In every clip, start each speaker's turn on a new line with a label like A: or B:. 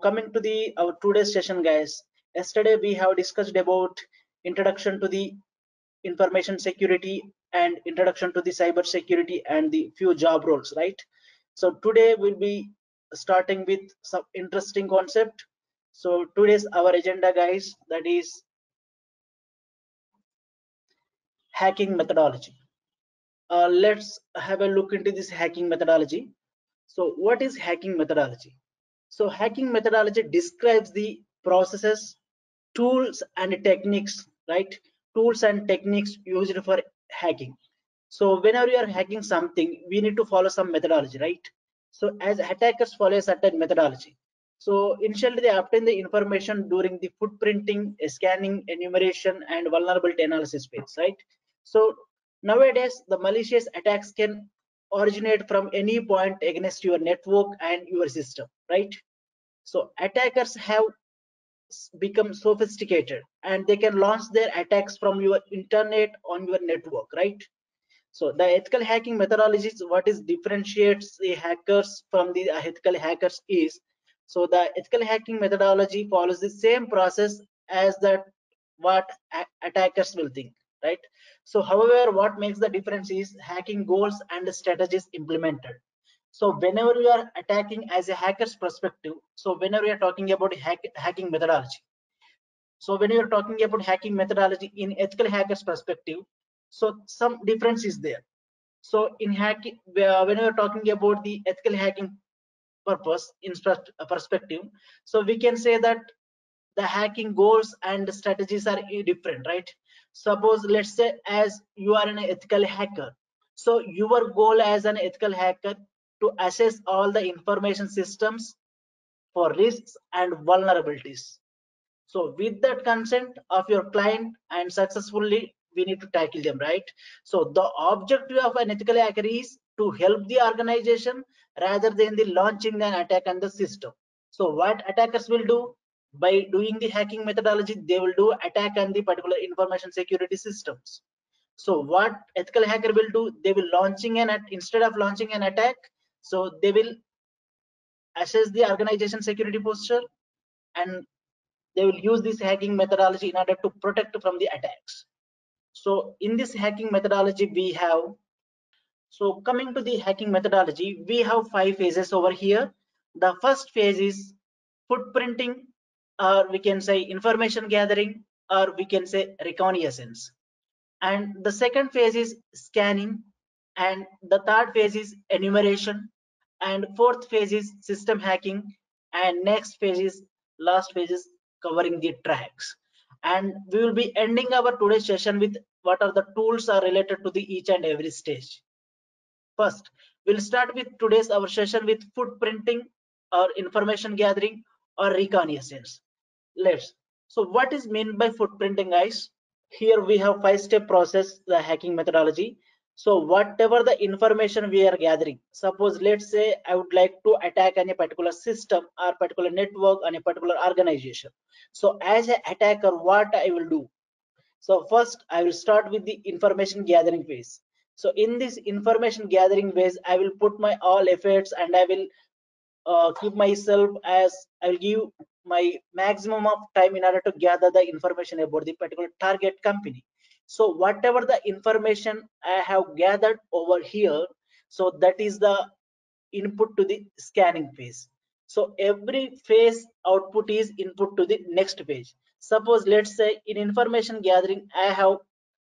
A: coming to the our today's session guys. Yesterday we have discussed about introduction to the information security and introduction to the cyber security and the few job roles right? So today we'll be starting with some interesting concept. So today's our agenda guys that is hacking methodology. Uh, let's have a look into this hacking methodology. So what is hacking methodology so hacking methodology describes the processes tools and techniques right? Tools and techniques used for hacking. So whenever you are hacking something we need to follow some methodology right? So as attackers follow a certain methodology. So initially they obtain the information during the footprinting scanning enumeration and vulnerability analysis phase right? So nowadays the malicious attacks can originate from any point against your network and your system right? So attackers have become sophisticated and they can launch their attacks from your internet on your network right? So the ethical hacking methodologies what is differentiates the hackers from the ethical hackers is so the ethical hacking methodology follows the same process as that what attackers will think right? So however what makes the difference is hacking goals and strategies implemented so whenever you are attacking as a hacker's perspective so whenever you are talking about hack, hacking methodology so when you are talking about hacking methodology in ethical hackers perspective so some difference is there. So in hacking when you are talking about the ethical hacking purpose in uh, perspective so we can say that the hacking goals and strategies are different right? Suppose let's say as you are an ethical hacker so your goal as an ethical hacker to assess all the information systems for risks and vulnerabilities. So with that consent of your client and successfully we need to tackle them, right? So the objective of an ethical hacker is to help the organization rather than the launching an attack on the system. So what attackers will do by doing the hacking methodology, they will do attack on the particular information security systems. So what ethical hacker will do, they will launching an attack instead of launching an attack, so they will assess the organization security posture and they will use this hacking methodology in order to protect from the attacks. So in this hacking methodology we have so coming to the hacking methodology we have five phases over here. The first phase is footprinting or we can say information gathering or we can say reconnaissance. And the second phase is scanning and the third phase is enumeration. And fourth phase is system hacking. And next phase is last phase is covering the tracks. And we will be ending our today's session with what are the tools are related to the each and every stage. First we'll start with today's our session with footprinting or information gathering or reconnaissance. Let's so what is meant by footprinting guys? Here we have five step process the hacking methodology so whatever the information we are gathering suppose let's say i would like to attack any particular system or particular network on a particular organization. So as an attacker what i will do? So first i will start with the information gathering phase. So in this information gathering phase i will put my all efforts and i will uh, keep myself as i will give my maximum of time in order to gather the information about the particular target company so whatever the information i have gathered over here so that is the input to the scanning phase. So every phase output is input to the next page. Suppose let's say in information gathering i have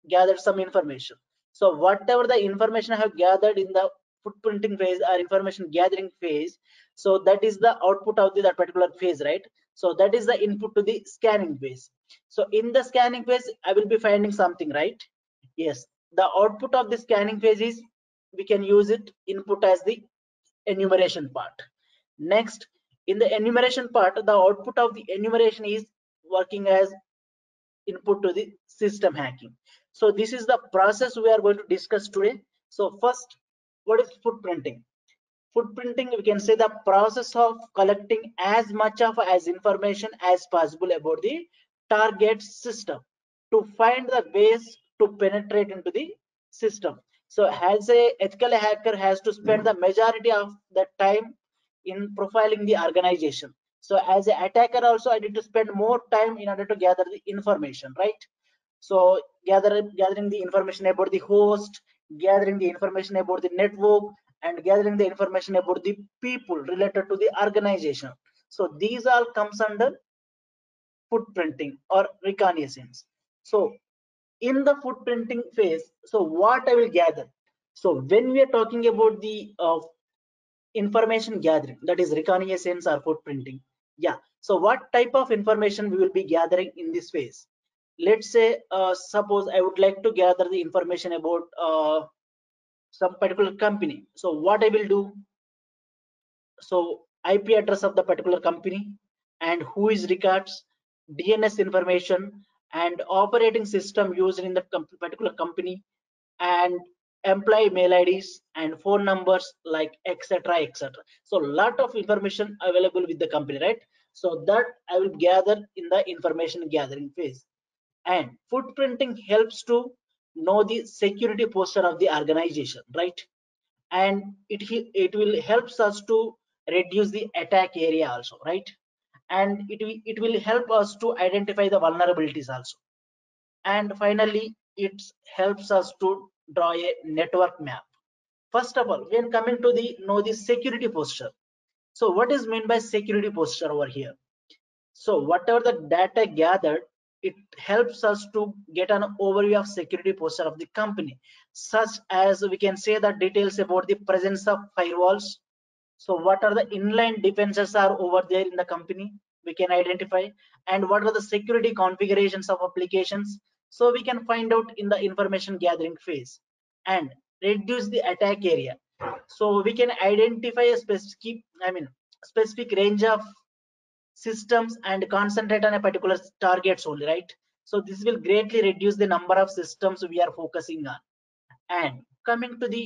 A: gathered some information. So whatever the information i have gathered in the footprinting phase or information gathering phase so that is the output of the, that particular phase right? So that is the input to the scanning phase so in the scanning phase i will be finding something right? Yes. The output of the scanning phase is we can use it input as the enumeration part. Next in the enumeration part the output of the enumeration is working as input to the system hacking. So this is the process we are going to discuss today. So first what is footprinting? Footprinting we can say the process of collecting as much of as information as possible about the target system to find the ways to penetrate into the system. So as a ethical hacker has to spend the majority of the time in profiling the organization. So as an attacker also i need to spend more time in order to gather the information right? So gathering gathering the information about the host gathering the information about the network and gathering the information about the people related to the organization. So these all comes under footprinting or reconnaissance. So in the footprinting phase so what i will gather? So when we are talking about the uh, information gathering that is reconnaissance or footprinting yeah. So what type of information we will be gathering in this phase? Let's say uh, suppose i would like to gather the information about uh, some particular company. So what i will do? So ip address of the particular company and whois records dns information and operating system used in the particular company and employee mail ids and phone numbers like etc etc so lot of information available with the company right? So that i will gather in the information gathering phase. And footprinting helps to know the security posture of the organization right? And it it will helps us to reduce the attack area also right and it it will help us to identify the vulnerabilities also. And finally it helps us to draw a network map. First of all when coming to the know the security posture. So what is meant by security posture over here? So whatever the data gathered it helps us to get an overview of security posture of the company. Such as we can say the details about the presence of firewalls so what are the inline defenses are over there in the company? We can identify. And what are the security configurations of applications? So we can find out in the information gathering phase. And reduce the attack area. So we can identify a specific i mean specific range of systems and concentrate on a particular targets only right? So this will greatly reduce the number of systems we are focusing on. And coming to the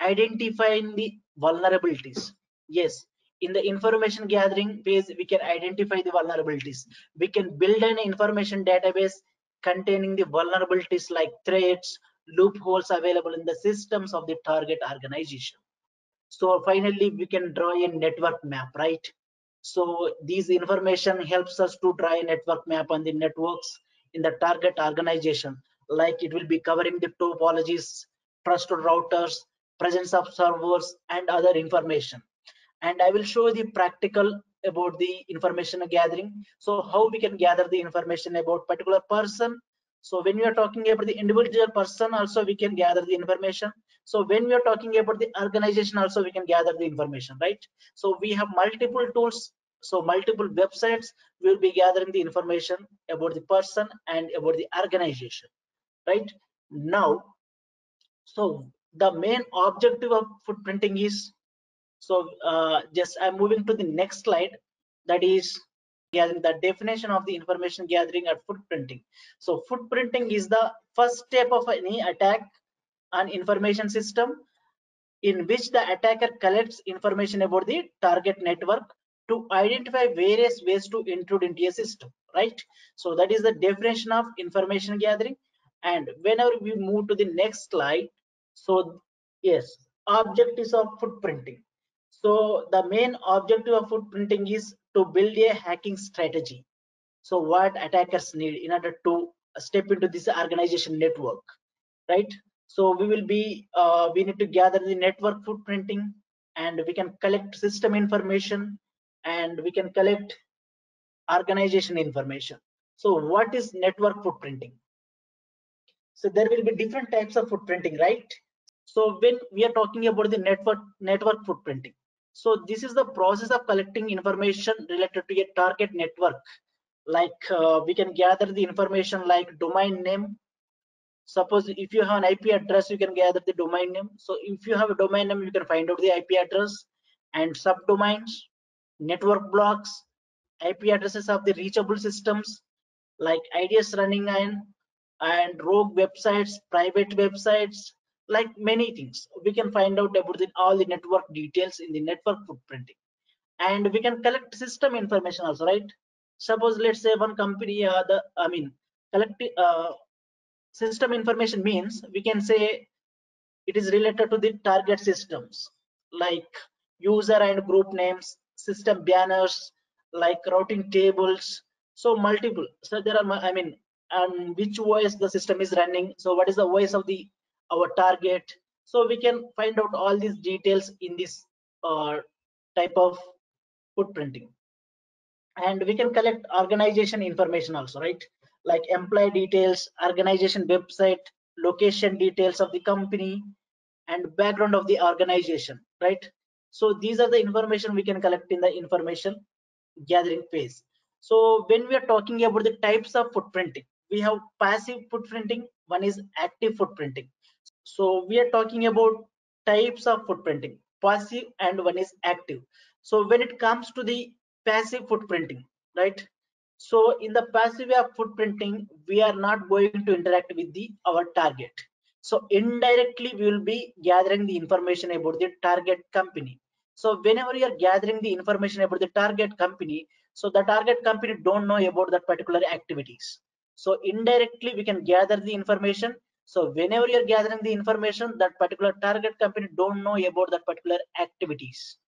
A: identifying the vulnerabilities yes in the information gathering phase we can identify the vulnerabilities we can build an information database containing the vulnerabilities like threats loopholes available in the systems of the target organization so finally we can draw a network map right so these information helps us to draw a network map on the networks in the target organization. Like it will be covering the topologies, trusted routers, presence of servers, and other information. And I will show the practical about the information gathering. So how we can gather the information about particular person. So when we are talking about the individual person, also we can gather the information. So when we are talking about the organization, also we can gather the information, right? So we have multiple tools so multiple websites will be gathering the information about the person and about the organization right now so the main objective of footprinting is so uh, just i'm moving to the next slide. That is gathering the definition of the information gathering at footprinting. So footprinting is the first step of any attack on information system in which the attacker collects information about the target network to identify various ways to intrude into a system right? So that is the definition of information gathering. And whenever we move to the next slide so yes objectives of footprinting so the main objective of footprinting is to build a hacking strategy. So what attackers need in order to step into this organization network right? So we will be uh, we need to gather the network footprinting and we can collect system information and we can collect organization information. So what is network footprinting? So there will be different types of footprinting right? So when we are talking about the network network footprinting so this is the process of collecting information related to a target network. Like uh, we can gather the information like domain name. Suppose if you have an ip address you can gather the domain name. So if you have a domain name you can find out the ip address and subdomains network blocks, IP addresses of the reachable systems like IDS running in and rogue websites, private websites, like many things. We can find out about the, all the network details in the network footprinting. And we can collect system information also, right? Suppose let's say one company, uh, the I mean, collect uh, system information means we can say it is related to the target systems like user and group names system banners like routing tables so multiple so there are i mean and which voice the system is running so what is the voice of the our target. So we can find out all these details in this uh, type of footprinting. And we can collect organization information also right? Like employee details organization website location details of the company and background of the organization right? So these are the information we can collect in the information gathering phase. So when we are talking about the types of footprinting we have passive footprinting one is active footprinting so we are talking about types of footprinting passive and one is active. So when it comes to the passive footprinting right? So in the passive way of footprinting we are not going to interact with the our target. So indirectly we will be gathering the information about the target company. So whenever you are gathering the information about the target company so the target company don't know about that particular activities. So indirectly we can gather the information so whenever you're gathering the information that particular target company don't know about that particular activities.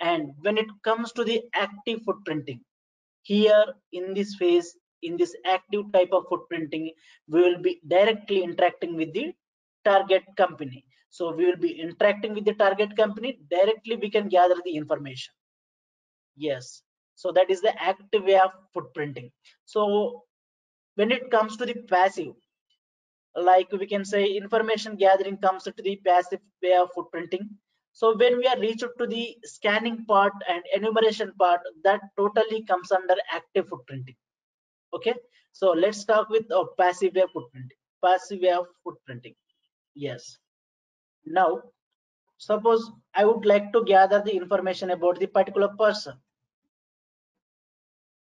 A: And when it comes to the active footprinting here in this phase in this active type of footprinting we will be directly interacting with the target company. So we will be interacting with the target company directly we can gather the information. Yes. So that is the active way of footprinting. So when it comes to the passive like we can say information gathering comes to the passive way of footprinting. So when we are reached to the scanning part and enumeration part that totally comes under active footprinting. Okay? So let's talk with a passive way of footprinting. Passive way of footprinting. Yes. Now suppose i would like to gather the information about the particular person.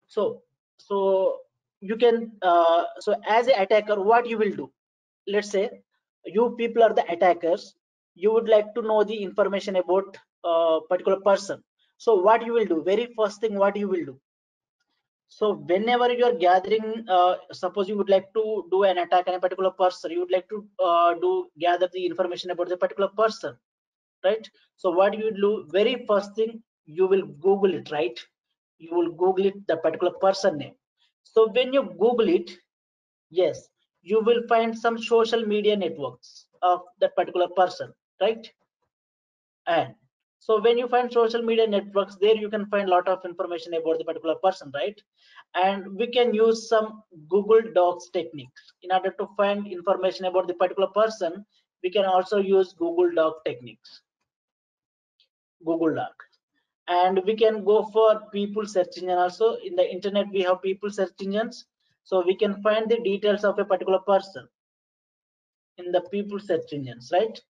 A: So so you can uh, so as an attacker what you will do let's say you people are the attackers you would like to know the information about a particular person. So what you will do? Very first thing what you will do? So whenever you are gathering uh, suppose you would like to do an attack on a particular person you would like to uh, do gather the information about the particular person right? So what you do? Very first thing you will google it right? You will google it the particular person name. So when you google it yes you will find some social media networks of that particular person right? And so when you find social media networks there you can find a lot of information about the particular person right? And we can use some google dorks techniques. In order to find information about the particular person we can also use google dork techniques. Google dork. And we can go for people search engine also. In the internet we have people search engines so we can find the details of a particular person in the people search engines right?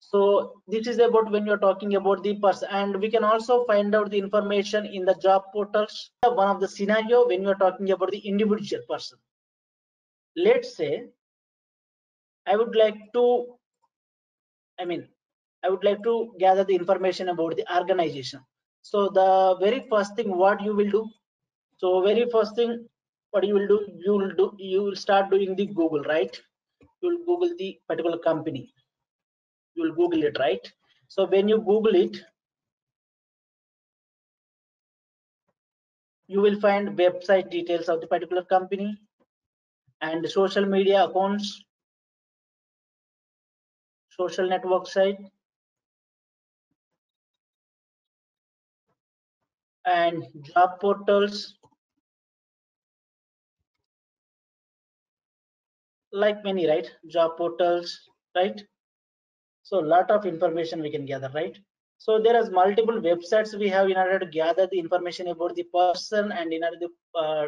A: So this is about when you're talking about the person. And we can also find out the information in the job portals. One of the scenario when you're talking about the individual person. Let's say i would like to i mean I would like to gather the information about the organization. So the very first thing what you will do, so very first thing what you will do, you will do, you will start doing the Google, right? You will Google the particular company. You will Google it, right? So when you Google it, you will find website details of the particular company and social media accounts, social network site, and job portals like many right? Job portals right? So a lot of information we can gather right? So there is multiple websites we have in order to gather the information about the person and in order to uh,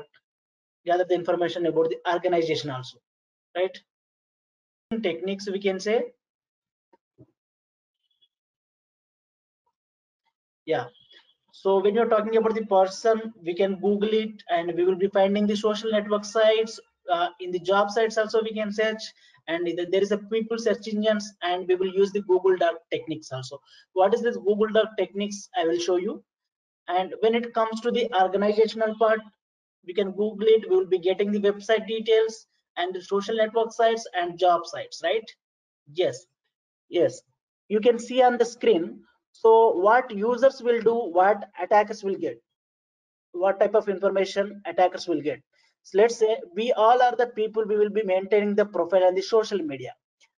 A: gather the information about the organization also right? Techniques we can say. Yeah. So when you're talking about the person we can google it and we will be finding the social network sites uh, in the job sites also we can search and there is a people search engines and we will use the google dork techniques also. What is this google dork techniques? I will show you. And when it comes to the organizational part we can google it. We will be getting the website details and the social network sites and job sites right? Yes. Yes. You can see on the screen so what users will do what attackers will get what type of information attackers will get so let's say we all are the people we will be maintaining the profile on the social media.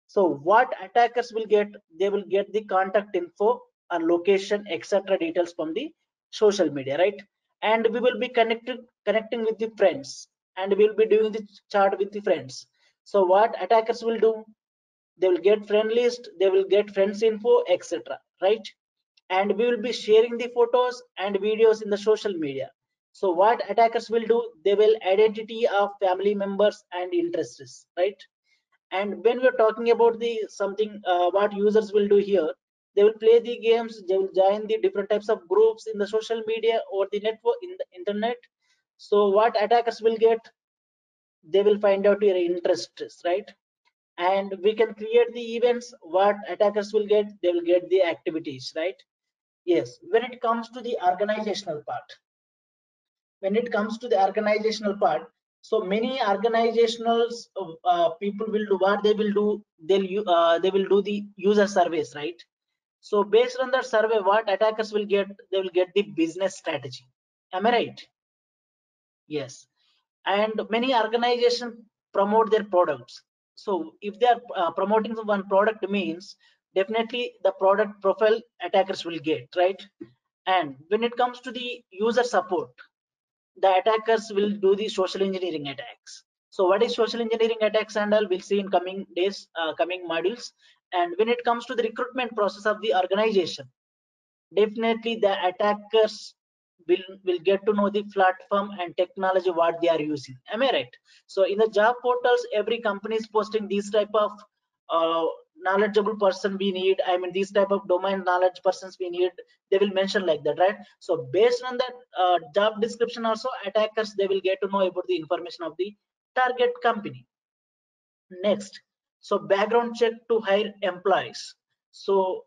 A: So what attackers will get? They will get the contact info or location etc details from the social media right? And we will be connected connecting with the friends and we will be doing the chat with the friends. So what attackers will do? They will get friend list they will get friends info etc right? And we will be sharing the photos and videos in the social media so what attackers will do? They will identity of family members and interests right? And when we're talking about the something uh, what users will do here they will play the games they will join the different types of groups in the social media or the network in the internet. So what attackers will get? They will find out your interests right? And we can create the events what attackers will get? They will get the activities right? Yes when it comes to the organizational part when it comes to the organizational part so many organizational uh, people will do what they will do they'll uh, they will do the user surveys right? So based on that survey what attackers will get? They will get the business strategy. Am i right? Yes. And many organizations promote their products. So if they are uh, promoting one product means definitely the product profile attackers will get right? And when it comes to the user support the attackers will do the social engineering attacks. So what is social engineering attacks and all we'll see in coming days uh, coming modules. And when it comes to the recruitment process of the organization definitely the attackers will will get to know the platform and technology what they are using. Am i right? So in the job portals every company is posting these type of uh, knowledgeable person we need i mean these type of domain knowledge persons we need they will mention like that right? So based on that uh, job description also attackers they will get to know about the information of the target company. Next so background check to hire employees. So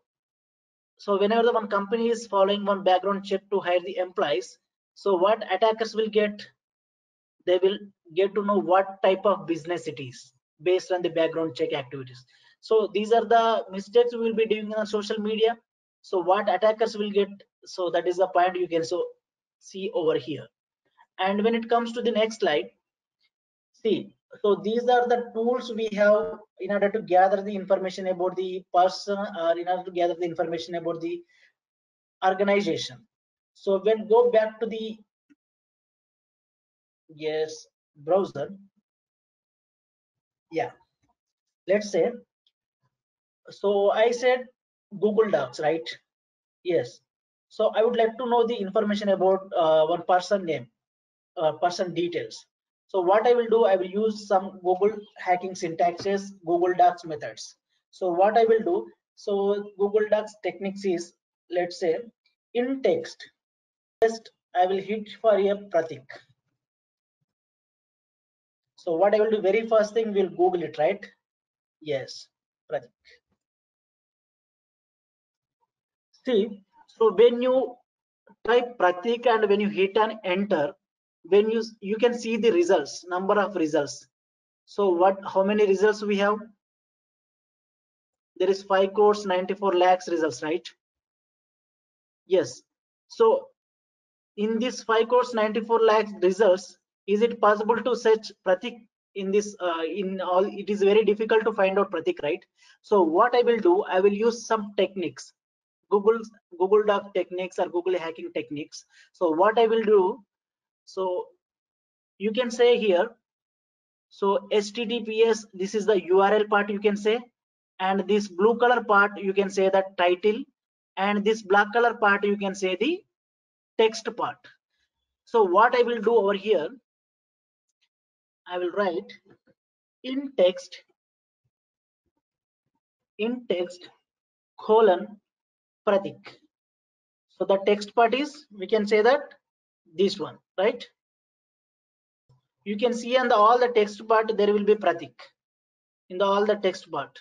A: so whenever the one company is following one background check to hire the employees so what attackers will get? They will get to know what type of business it is based on the background check activities so these are the mistakes we will be doing on social media. So what attackers will get. So that is the point you can so see over here. And when it comes to the next slide see so these are the tools we have in order to gather the information about the person or in order to gather the information about the organization. So when go back to the yes browser. Yeah. Let's say so i said google dorks right? Yes. So i would like to know the information about uh, one person name uh, person details. So what i will do i will use some google hacking syntaxes google dorks methods. So what i will do so google dorks techniques is let's say in text just i will hit for a pratik. So what i will do very first thing we'll google it right? Yes pratik see so when you type pratik and when you hit an enter when you you can see the results number of results. So what how many results we have? There is 5 crores 94 lakhs results right? Yes. So in this 5 crores 94 lakhs results is it possible to search pratik in this uh, in all it is very difficult to find out pratik right? So what i will do i will use some techniques google google dork techniques or google hacking techniques. So what i will do so you can say here so https this is the url part you can say and this blue color part you can say the title and this black color part you can say the text part. So what i will do over here i will write in text in text colon pratik. So the text part is we can say that this one right? You can see on the all the text part there will be pratik. In the all the text part.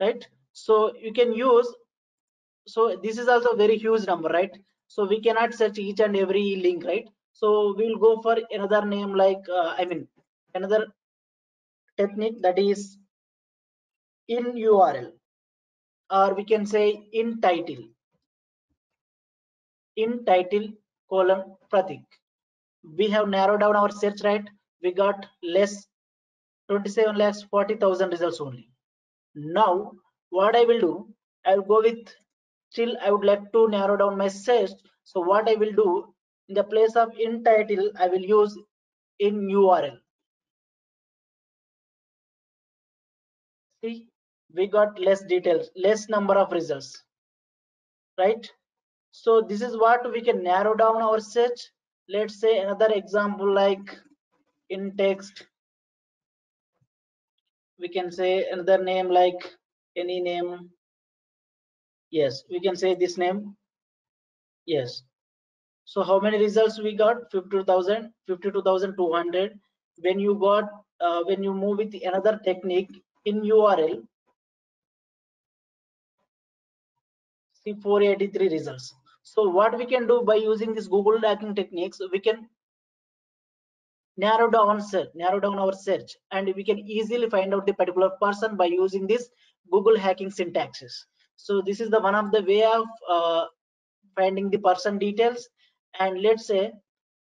A: Right? So you can use so this is also very huge number right? So we cannot search each and every link right? So we will go for another name like uh, i mean another technique that is in url or we can say in title. In title colon pratik. We have narrowed down our search right? We got less 27 lakhs 40,000 results only. Now what i will do i will go with still i would like to narrow down my search. So what i will do in the place of in title i will use in url see we got less details less number of results right? So this is what we can narrow down our search. Let's say another example like in text we can say another name like any name. Yes we can say this name. Yes. So how many results we got? 52000 52200 when you got uh, when you move with another technique in url see 483 results. So what we can do by using this google hacking techniques we can narrow down search narrow down our search and we can easily find out the particular person by using this google hacking syntaxes. So this is the one of the way of uh, finding the person details. And let's say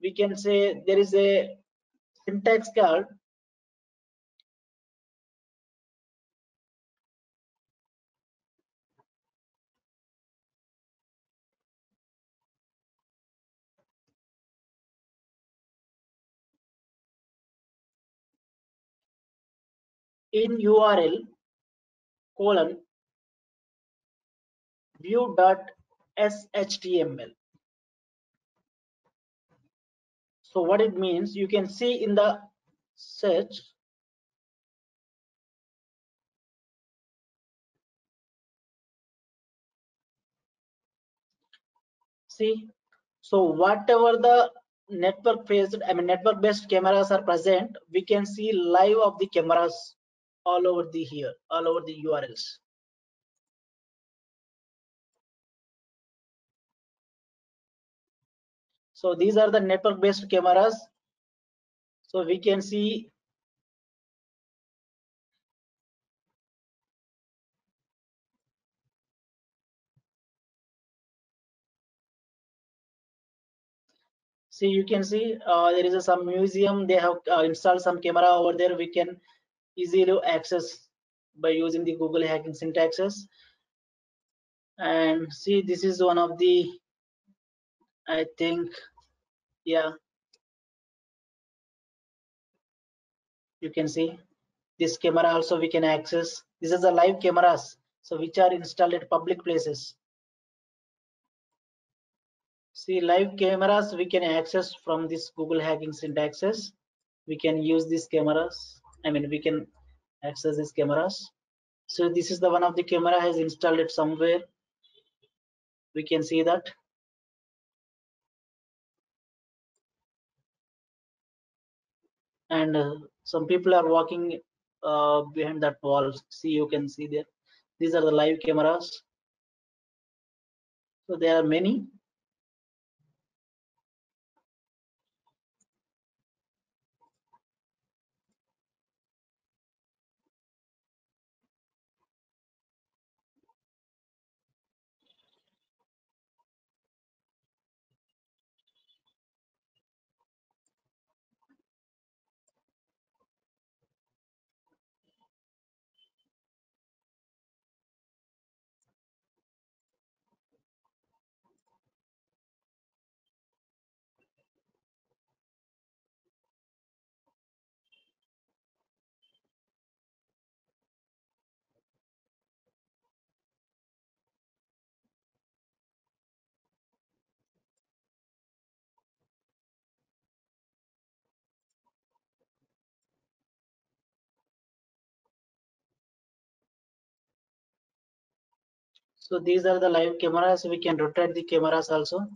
A: we can say there is a syntax called in url colon view dot shtml so what it means you can see in the search see? So whatever the network based i mean network based cameras are present we can see live of the cameras all over the here all over the urls so these are the network based cameras. So we can see see you can see uh, there is a, some museum. They have uh, installed some camera over there. We can easily access by using the google hacking syntaxes. And see this is one of the i think yeah. You can see this camera also we can access. This is the live cameras so which are installed at public places. See live cameras we can access from this google hacking syntaxes. We can use these cameras i mean we can access these cameras. So this is the one of the camera has installed it somewhere. We can see that. And uh, some people are walking uh, behind that wall. See you can see there. These are the live cameras. So there are many so these are the live cameras. We can rotate the cameras also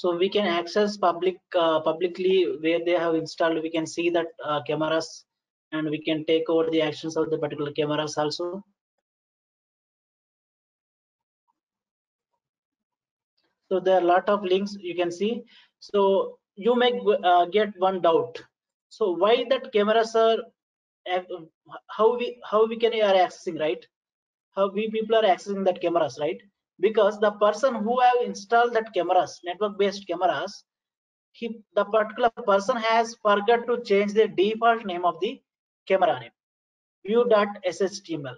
A: so we can access public uh, publicly where they have installed. We can see that uh, cameras and we can take over the actions of the particular cameras also. So there are a lot of links you can see. So you may uh, get one doubt. So why that cameras are how we how we can are accessing right? How we people are accessing that cameras right because the person who have installed that cameras network based cameras he the particular person has forgot to change the default name of the camera name. View.shtml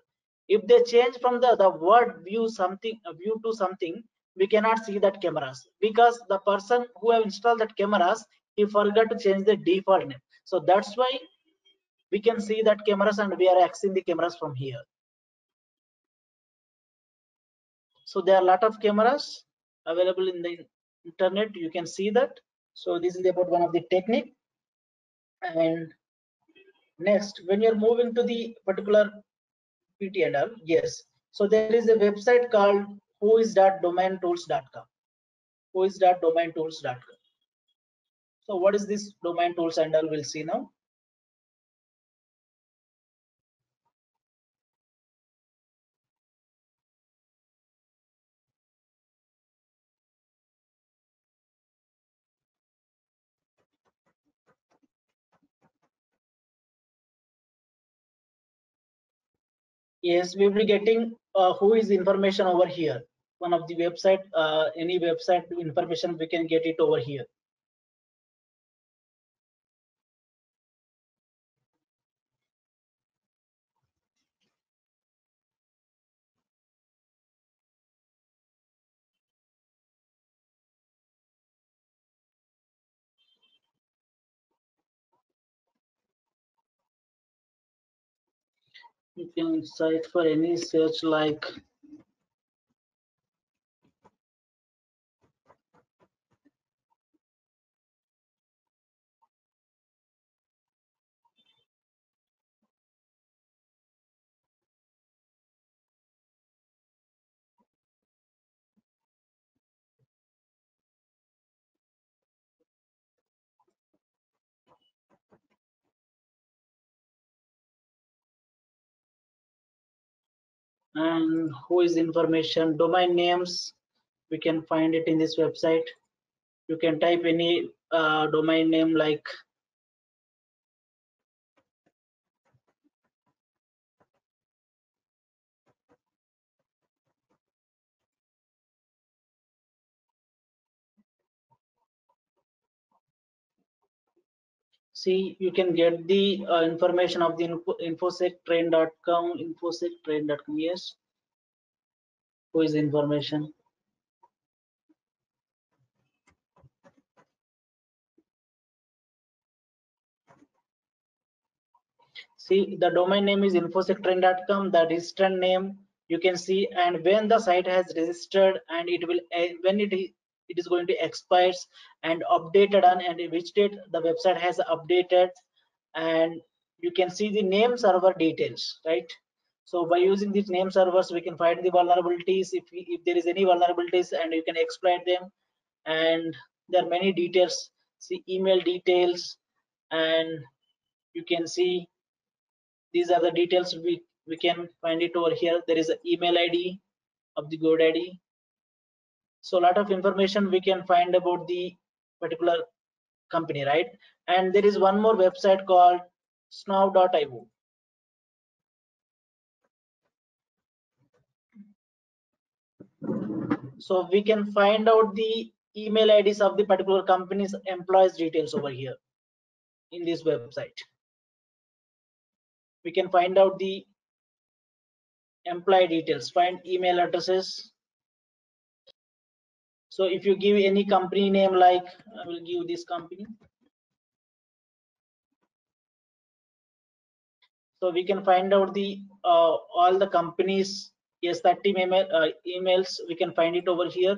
A: if they change from the the word view something uh, view to something we cannot see that cameras. Because the person who have installed that cameras he forgot to change the default name. So that's why we can see that cameras and we are accessing the cameras from here so there are a lot of cameras available in the internet. You can see that. So this is about one of the technique. And next when you're moving to the particular ptnl yes. So there is a website called whois.domaintools.com whois.domaintools.com so what is this domain tools and all we'll see now yes we will be getting uh, Whois information over here. One of the website uh, any website information we can get it over here you can search for any search like and Whois information? Domain names we can find it in this website. You can type any uh, domain name like see you can get the uh, information of the info, infosectrain.com infosectrain.com yes. Whois information? See the domain name is infosectrain.com the registered name you can see and when the site has registered and it will uh, when it it is going to expires and updated on and which date the website has updated and you can see the name server details right? So by using these name servers we can find the vulnerabilities if, we, if there is any vulnerabilities and you can exploit them. And there are many details see email details and you can see these are the details we we can find it over here. There is an email id of the godaddy so a lot of information we can find about the particular company right? And there is one more website called snov.io so we can find out the email ids of the particular company's employees details over here in this website. We can find out the employee details find email addresses so if you give any company name like i will give this company. So we can find out the uh, all the companies yes 30 email, uh, emails we can find it over here.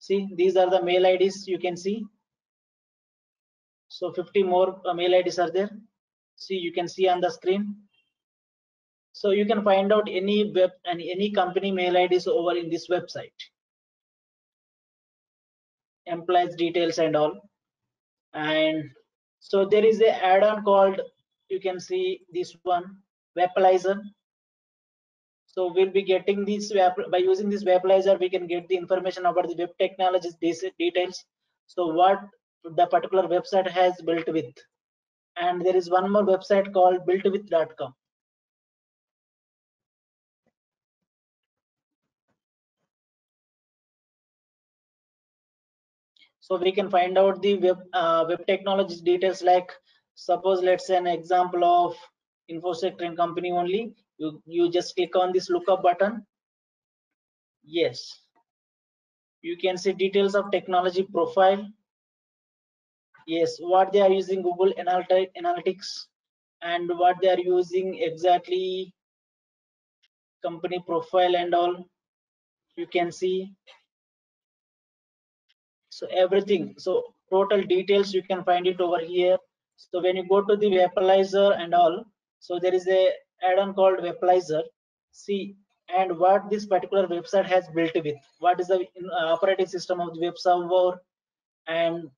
A: See these are the mail ids you can see. So 50 more uh, mail ids are there. See you can see on the screen. So you can find out any web and any company mail ids over in this website employees details and all. And so there is a add-on called you can see this one Wappalyzer so we'll be getting this by using this Wappalyzer we can get the information about the web technologies details. So what the particular website has built with. And there is one more website called builtwith.com so we can find out the web uh, web technologies details like suppose let's say an example of infosec train company only you you just click on this lookup button. Yes. You can see details of technology profile. Yes what they are using google analytics and what they are using exactly company profile and all. You can see so everything. So total details you can find it over here. So when you go to the Wappalyzer and all so there is a add-on called Wappalyzer see and what this particular website has built with what is the uh, operating system of the web server and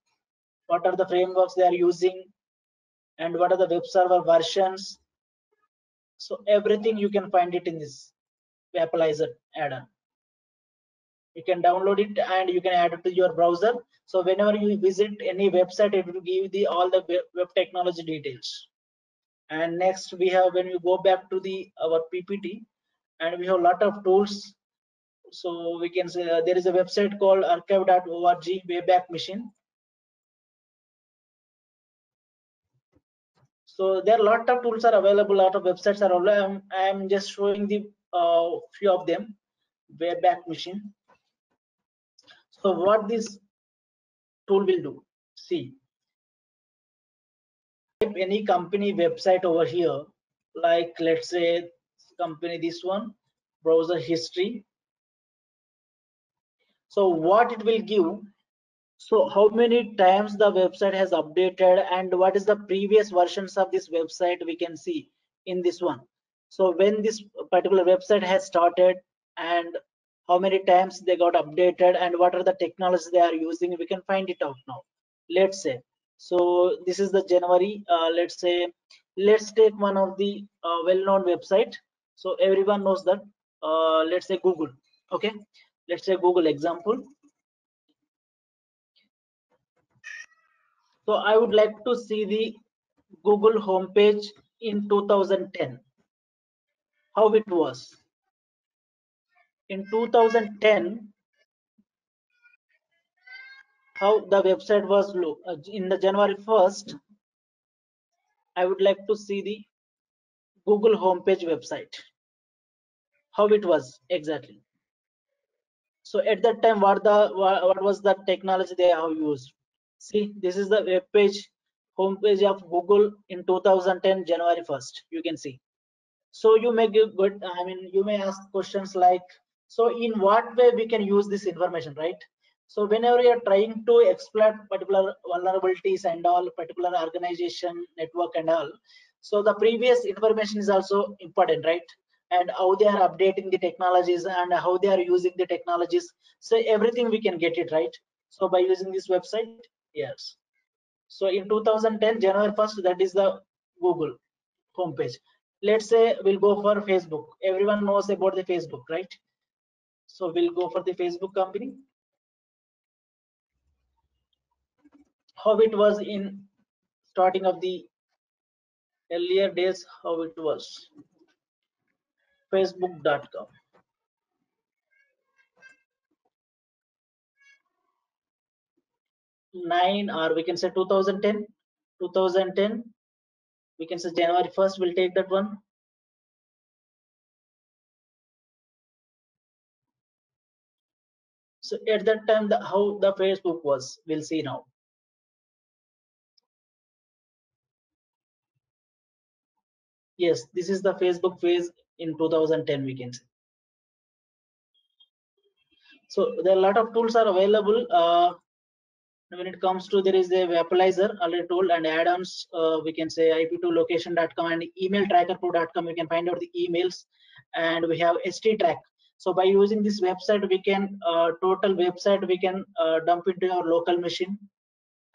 A: what are the frameworks they are using and what are the web server versions. So everything you can find it in this Wappalyzer add-on you can download it and you can add it to your browser. So whenever you visit any website it will give the all the web technology details. And next we have when we go back to the our ppt and we have a lot of tools. So we can say uh, there is a website called archive.org wayback machine. So there are a lot of tools are available lot of websites are available. I'm, I'm just showing the uh, few of them. Wayback machine so what this tool will do, see, type any company website over here, like let's say company this one, browser history. So what it will give, so how many times the website has updated and what is the previous versions of this website we can see in this one. So when this particular website has started and how many times they got updated and what are the technologies they are using we can find it out now. Let's say so this is the january uh, let's say let's take one of the uh, well-known website. So everyone knows that uh, let's say google okay? Let's say google example. So i would like to see the google homepage in 2010 how it was in 2010 how the website was look uh, in the january 1st i would like to see the google homepage website. How it was exactly? So at that time what the what was the technology they have used? See this is the web page homepage of google in 2010 january 1st you can see. So you may give good i mean you may ask questions like so in what way we can use this information right? So whenever you are trying to exploit particular vulnerabilities and all particular organization network and all so the previous information is also important right? And how they are updating the technologies and how they are using the technologies. So everything we can get it right? So by using this website yes. So in 2010 january 1st that is the google homepage. Let's say we'll go for facebook. Everyone knows about the facebook right so we'll go for the Facebook company. How it was in starting of the earlier days, how it was. Facebook.com. Nine or we can say 2010. 2010. We can say January 1st, we'll take that one. So at that time the, how the facebook was we'll see now. Yes this is the facebook phase in 2010 we can say. So there are a lot of tools are available uh, when it comes to there is a Wappalyzer already told and add-ons uh, we can say ip2location.com and email trackerpro.com you can find out the emails. And we have HTTrack so by using this website we can uh, total website we can uh, dump into our local machine.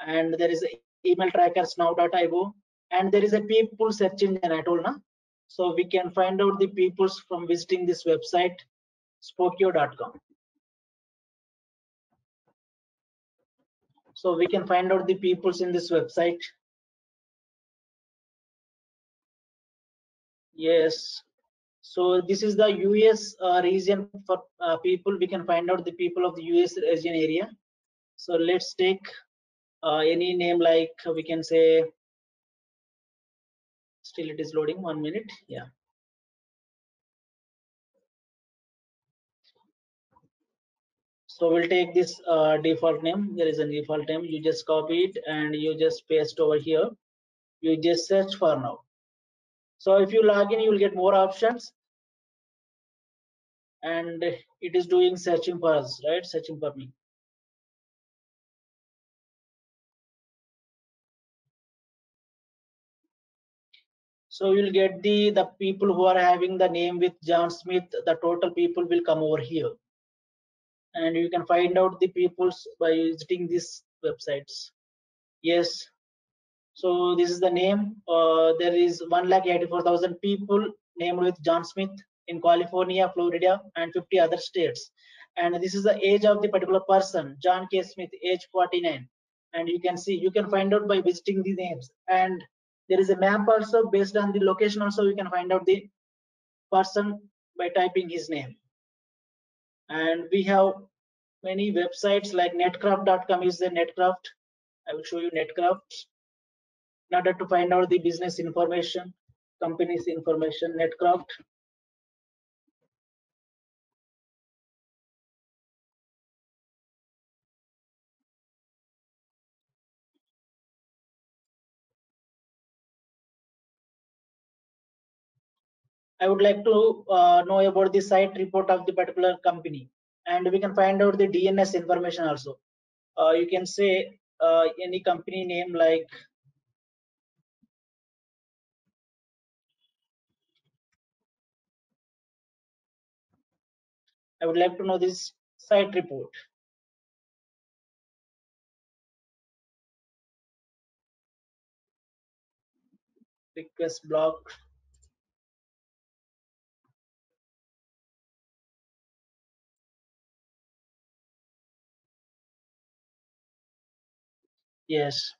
A: And there is email tracker snov.io and there is a people search engine i told now so we can find out the peoples from visiting this website spokeo.com so we can find out the peoples in this website. Yes so this is the us uh, region for uh, people. We can find out the people of the us region area. So let's take uh, any name like we can say still it is loading one minute. Yeah. So we'll take this uh, default name. There is a default name. You just copy it and you just paste over here. You just search for now so if you log in you will get more options. And it is doing searching for us right? Searching for me. So you'll get the the people who are having the name with john smith. The total people will come over here. And you can find out the peoples by visiting these websites. Yes so this is the name. Uh, there is 1,84,000 people named with john smith in california florida and 50 other states. And this is the age of the particular person john k. Smith age 49 and you can see you can find out by visiting the names. And there is a map also based on the location also you can find out the person by typing his name. And we have many websites like netcraft.com is the netcraft. I will show you netcraft in order to find out the business information company's information netcraft I would like to uh, know about the site report of the particular company and we can find out the DNS information also. Uh, you can say uh, any company name like I would like to know this site report. Request block. Yes.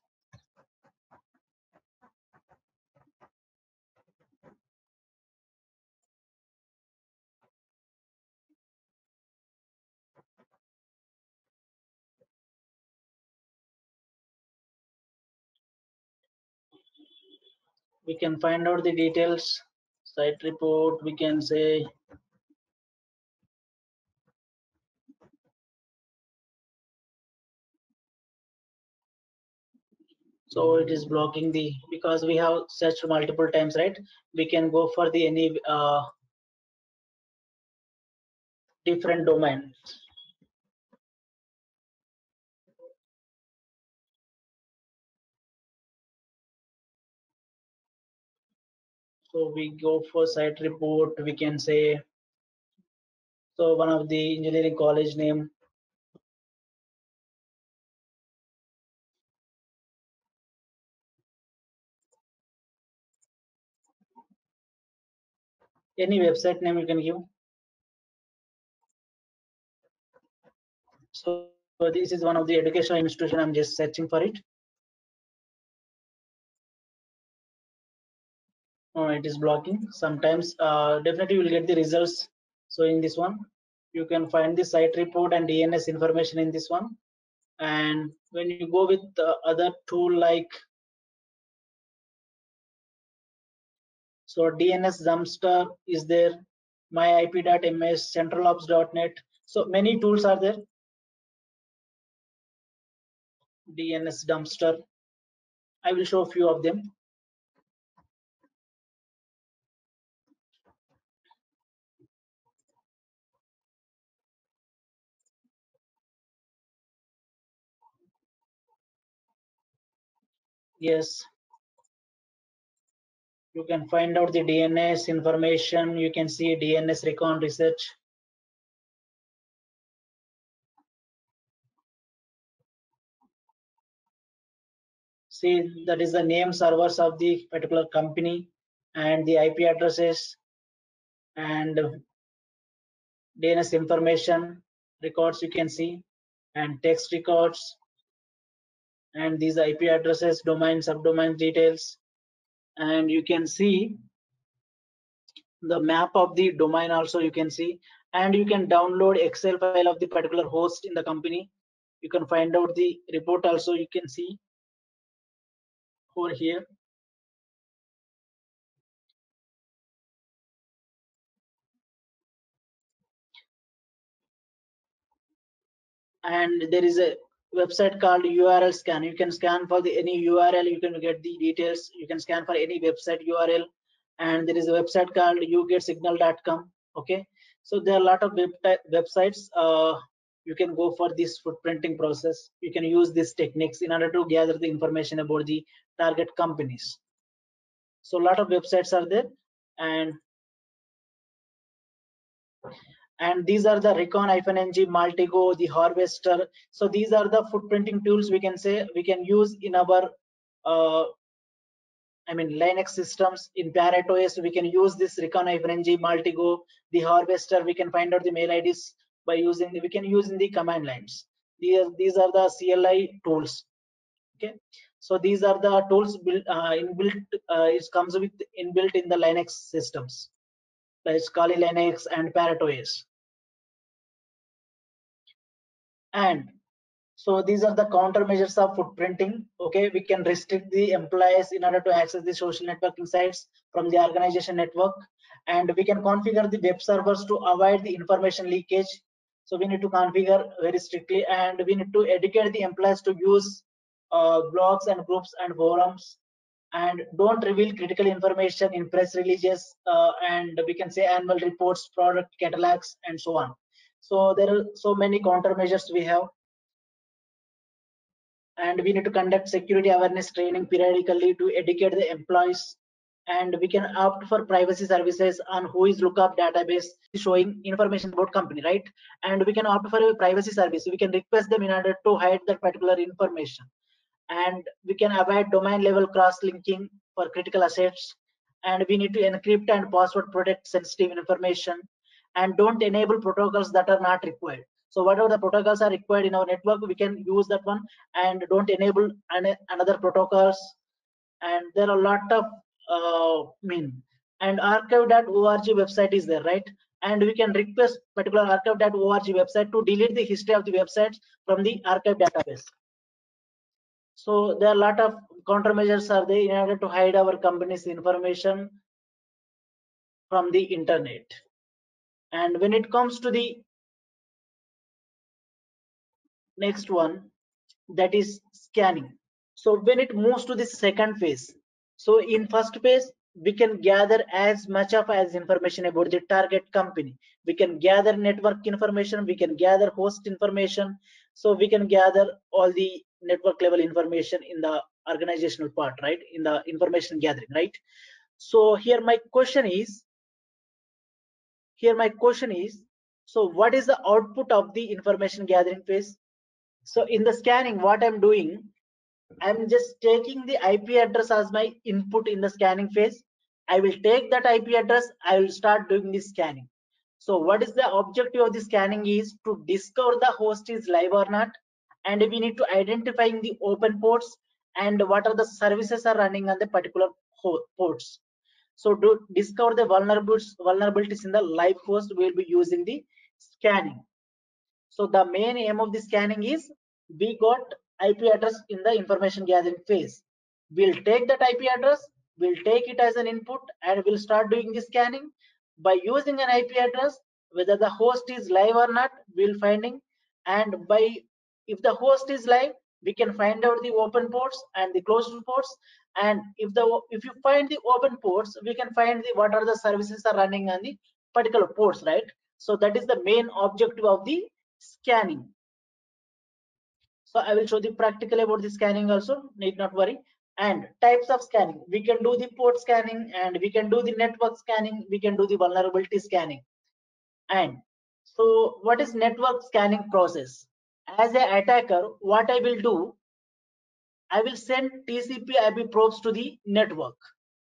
A: We can find out the details. Site report, we can say. So it is blocking the because we have searched multiple times right? We can go for the any uh, different domain so we go for site report we can say. So one of the engineering college name. Any website name you can give? So, so this is one of the educational institution. I'm just searching for it it is blocking. Sometimes uh, definitely you will get the results. So in this one you can find the site report and dns information in this one. And when you go with the other tool like so dns dumpster is there myip.ms centralops.net so many tools are there. Dns dumpster. I will show a few of them yes you can find out the DNS information. You can see DNS recon research. See, that is the name servers of the particular company and the IP addresses and DNS information records you can see and text records and these ip addresses domain subdomain details. And you can see the map of the domain also you can see. And you can download excel file of the particular host in the company. You can find out the report also you can see over here. And there is a website called url scan. You can scan for the any url you can get the details. You can scan for any website url and there is a website called yougetsignal.com okay? So there are a lot of web websites. Uh, you can go for this footprinting process. You can use these techniques in order to gather the information about the target companies. So a lot of websites are there. And and these are the recon ng Maltego the harvester. So these are the footprinting tools we can say we can use in our uh, I mean Linux systems. In Parrot OS we can use this recon ng Maltego the harvester. We can find out the mail IDs by using we can use in the command lines. These these are the CLI tools. Okay? So these are the tools built uh, inbuilt uh, it comes with inbuilt in the Linux systems. Like Kali Linux and Parrot OS and so these are the countermeasures of footprinting. Okay, we can restrict the employees in order to access the social networking sites from the organization network. And we can configure the web servers to avoid the information leakage. So we need to configure very strictly and we need to educate the employees to use uh, blogs and groups and forums and don't reveal critical information in press releases uh, and we can say annual reports, product catalogs and so on. So there are so many countermeasures we have. And we need to conduct security awareness training periodically to educate the employees. And we can opt for privacy services on Whoislookup database showing information about company right? And we can opt for a privacy service. We can request them in order to hide that particular information. And we can avoid domain level cross linking for critical assets. And we need to encrypt and password protect sensitive information and don't enable protocols that are not required. So whatever the protocols are required in our network we can use that one and don't enable any, another protocols. And there are a lot of uh, mean and archive.org website is there right? And we can request particular archive.org website to delete the history of the websites from the archive database. So there are a lot of countermeasures are there in order to hide our company's information from the internet and when it comes to the next one that is scanning. So when it moves to the second phase so in first phase we can gather as much of as information about the target company. We can gather network information we can gather host information. So we can gather all the network level information in the organizational part right? In the information gathering right? So here my question is here my question is so what is the output of the information gathering phase so in the scanning, what I'm doing, I'm just taking the IP address as my input in the scanning phase. I will take that IP address, I will start doing the scanning. So what is the objective of the scanning is to discover the host is live or not. And we need to identifying the open ports and what are the services are running on the particular ports. So to discover the vulnerabilities, vulnerabilities in the live host, we'll be using the scanning. So the main aim of the scanning is we got IP address in the information gathering phase. We'll take that IP address, we'll take it as an input and we'll start doing the scanning. By using an IP address, whether the host is live or not, we'll finding and by if the host is live, we can find out the open ports and the closed ports and if the if you find the open ports we can find the what are the services are running on the particular ports right? So that is the main objective of the scanning. So i will show the practical about the scanning also need not worry. And types of scanning. We can do the port scanning and we can do the network scanning. We can do the vulnerability scanning. And so what is network scanning process? As an attacker what i will do I will send TCP IP probes to the network.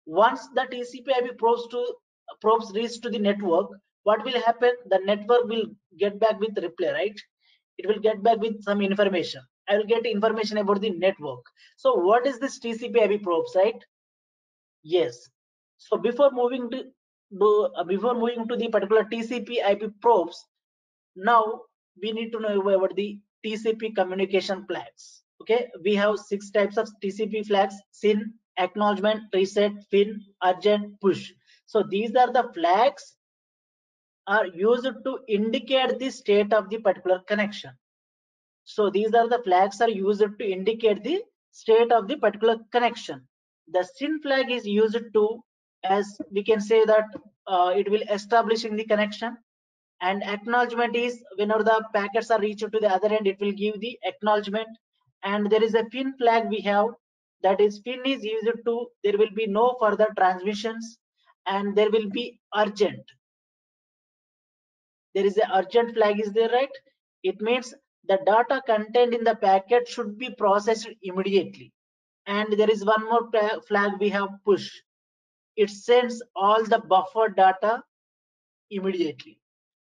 A: Once the TCP IP probes to probes reach to the network, what will happen? The network will get back with reply, right? It will get back with some information. I will get information about the network. So what is this TCP IP probes, right? Yes. So before moving to uh, before moving to the particular TCP IP probes, now we need to know about the TCP communication flags. Okay, we have six types of TCP flags: SYN, acknowledgement, reset, FIN, urgent, push. So these are the flags are used to indicate the state of the particular connection. So these are the flags are used to indicate the state of the particular connection. The SYN flag is used to, as we can say that uh, it will establishing the connection and acknowledgement is whenever the packets are reached to the other end, it will give the acknowledgement and there is a fin flag we have that is fin is used to there will be no further transmissions and there will be urgent. There is a urgent flag is there right? It means the data contained in the packet should be processed immediately. And there is one more flag we have push it sends all the buffer data immediately.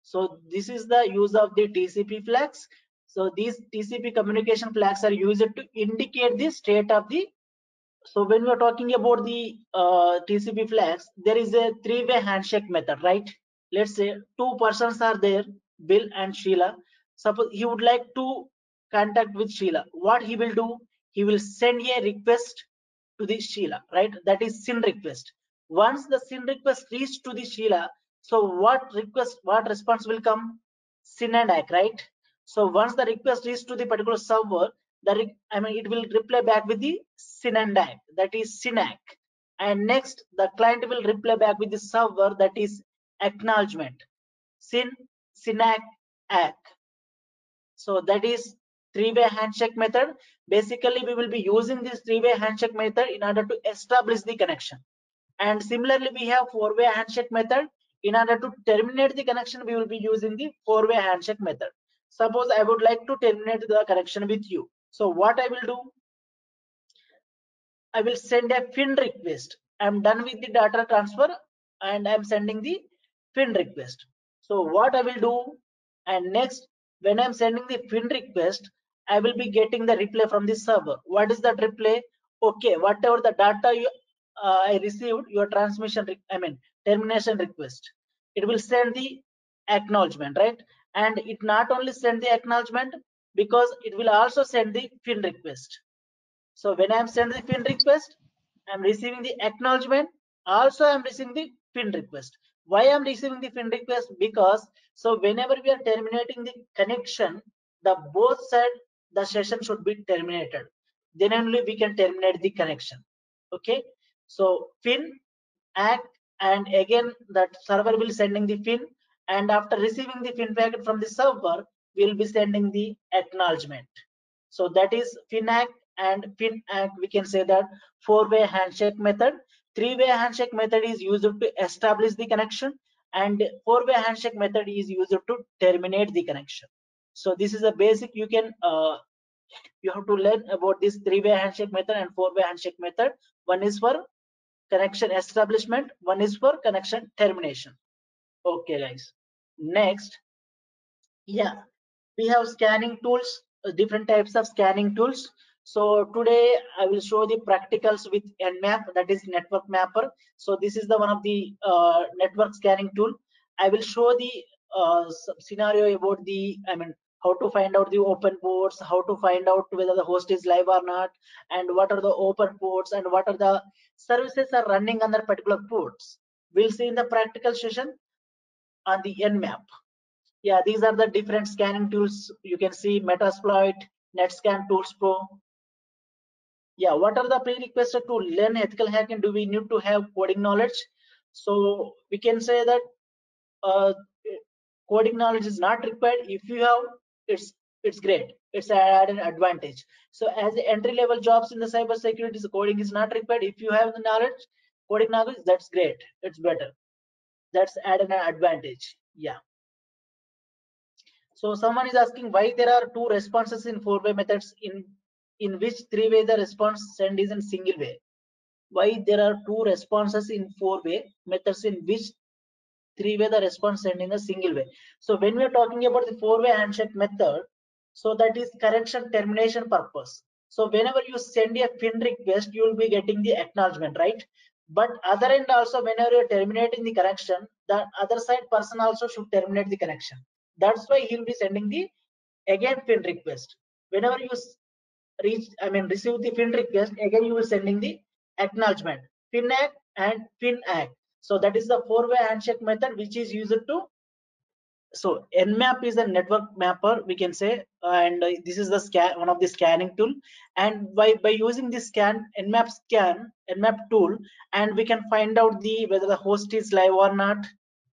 A: So this is the use of the tcp flags so these TCP communication flags are used to indicate the state of the. So when we are talking about the uh, TCP flags, there is a three-way handshake method, right? Let's say two persons are there, Bill and Sheila. Suppose he would like to contact with Sheila. What he will do? He will send a request to the Sheila, right? That is SYN request. Once the SYN request reaches to the Sheila, so what request, what response will come? SYN and ACK, right? So once the request is to the particular server, the I mean it will reply back with the SYN-ACK, that is SYN-ACK. And next the client will reply back with the server that is acknowledgement. SYN, SYN-ACK, ACK. So that is three-way handshake method. Basically, we will be using this three-way handshake method in order to establish the connection. And similarly, we have four-way handshake method. In order to terminate the connection, we will be using the four-way handshake method suppose i would like to terminate the connection with you. So what i will do? I will send a fin request. I'm done with the data transfer and i'm sending the fin request. So what i will do? And next when i'm sending the fin request i will be getting the reply from the server. What is that reply okay whatever the data you uh, i received your transmission i mean termination request it will send the acknowledgement right and it not only send the acknowledgement because it will also send the fin request. So when i'm sending the fin request i'm receiving the acknowledgement also i'm receiving the fin request. Why i'm receiving the fin request? Because so whenever we are terminating the connection the both side the session should be terminated. Then only we can terminate the connection. Okay? So fin ack and again that server will sending the fin and after receiving the packet from the server we'll be sending the acknowledgement. So that is finac and finac we can say that four-way handshake method. Three-way handshake method is used to establish the connection and four-way handshake method is used to terminate the connection. So this is a basic you can uh, you have to learn about this three-way handshake method and four-way handshake method. One is for connection establishment one is for connection termination. Okay guys next yeah we have scanning tools uh, different types of scanning tools. So today i will show the practicals with nmap that is network mapper. So this is the one of the uh, network scanning tool. I will show the uh, scenario about the i mean how to find out the open ports how to find out whether the host is live or not and what are the open ports and what are the services are running on that particular ports. We'll see in the practical session on the nmap yeah these are the different scanning tools. You can see metasploit netscan tools pro yeah what are the prerequisites to learn ethical hacking? Do we need to have coding knowledge? So we can say that uh, coding knowledge is not required. If you have it's it's great. It's an advantage. So as entry level jobs in the cyber security coding is not required. If you have the knowledge coding knowledge that's great. It's better that's add an advantage yeah so someone is asking why there are two responses in four-way methods in in which three-way the response send is in single way. Why there are two responses in four-way methods in which three-way the response send in a single way. So when we are talking about the four-way handshake method, so that is correction termination purpose. So whenever you send a fin request, you will be getting the acknowledgement, right? But other end also, whenever you're terminating the connection, the other side person also should terminate the connection. That's why he'll be sending the again pin request. Whenever you reach, I mean, receive the pin request, again you will sending the acknowledgement, pin act and pin act. So that is the four-way handshake method which is used to so nmap is a network mapper we can say and uh, this is the scan one of the scanning tool. And by by using this scan nmap scan nmap tool and we can find out the whether the host is live or not.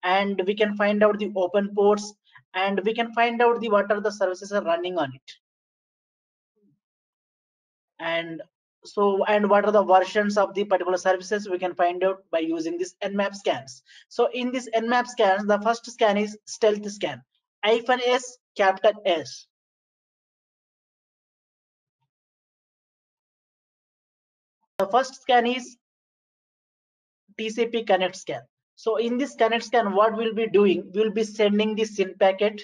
A: And we can find out the open ports and we can find out the what are the services are running on it. And so and what are the versions of the particular services we can find out by using this nmap scans? So in this nmap scans the first scan is stealth scan. Hyphen s capital s. The first scan is tcp connect scan. So in this connect scan what we'll be doing we'll be sending the SYN packet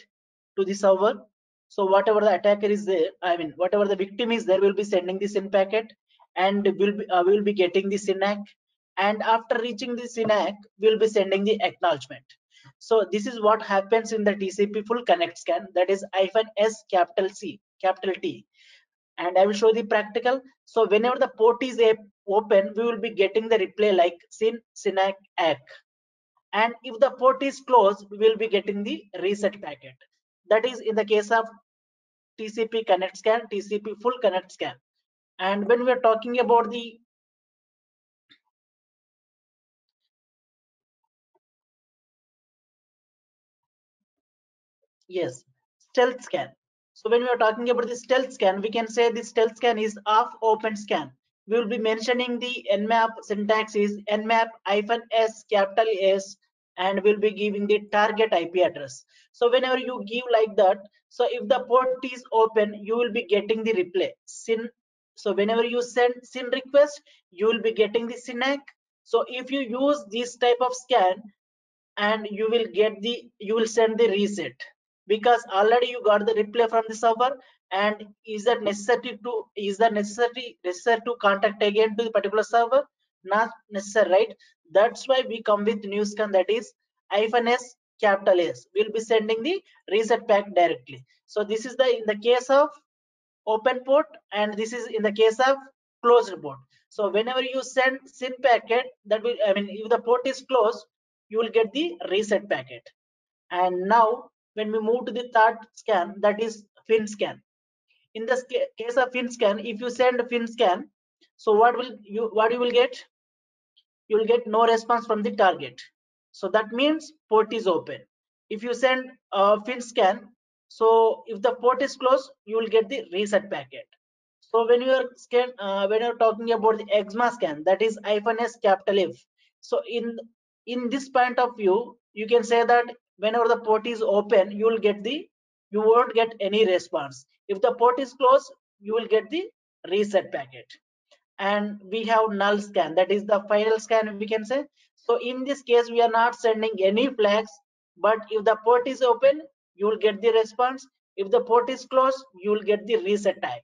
A: to the server. So whatever the attacker is there i mean whatever the victim is there will be sending the SYN packet and we'll be uh, we'll be getting the SYN-ACK and after reaching the SYN-ACK we'll be sending the acknowledgement. So this is what happens in the tcp full connect scan. That is hyphen s capital c capital t. And i will show the practical. So whenever the port is open we will be getting the replay like syn SYN-ACK ACK. and if the port is closed we will be getting the reset packet. That is in the case of tcp connect scan tcp full connect scan and when we are talking about the yes stealth scan. So when we are talking about the stealth scan we can say the stealth scan is off open scan. We will be mentioning the nmap syntax is nmap hyphen s capital s and we'll be giving the target ip address. So whenever you give like that so if the port is open you will be getting the replay. Syn so whenever you send SYN request, you will be getting the SYN-ACK. So if you use this type of scan and you will get the, you will send the reset because already you got the reply from the server and is that necessary to, is that necessary, necessary to contact again to the particular server? Not necessary, right? That's why we come with new scan that is hyphen S capital S. We'll be sending the reset pack directly. So this is the, in the case of open port and this is in the case of closed port. So whenever you send SYN packet that will i mean if the port is closed you will get the reset packet. And now when we move to the third scan that is fin scan. In this case of fin scan if you send fin scan so what will you what you will get? You will get no response from the target. So that means port is open. If you send a fin scan so if the port is closed, you will get the reset packet. So when you are scan, uh, when you're talking about the Xmas scan, that is hyphen s capital F. So in in this point of view, you can say that whenever the port is open, you will get the you won't get any response. If the port is closed, you will get the reset packet. And we have null scan, that is the final scan we can say. So in this case, we are not sending any flags, but if the port is open, you will get the response. If the port is closed you will get the reset tag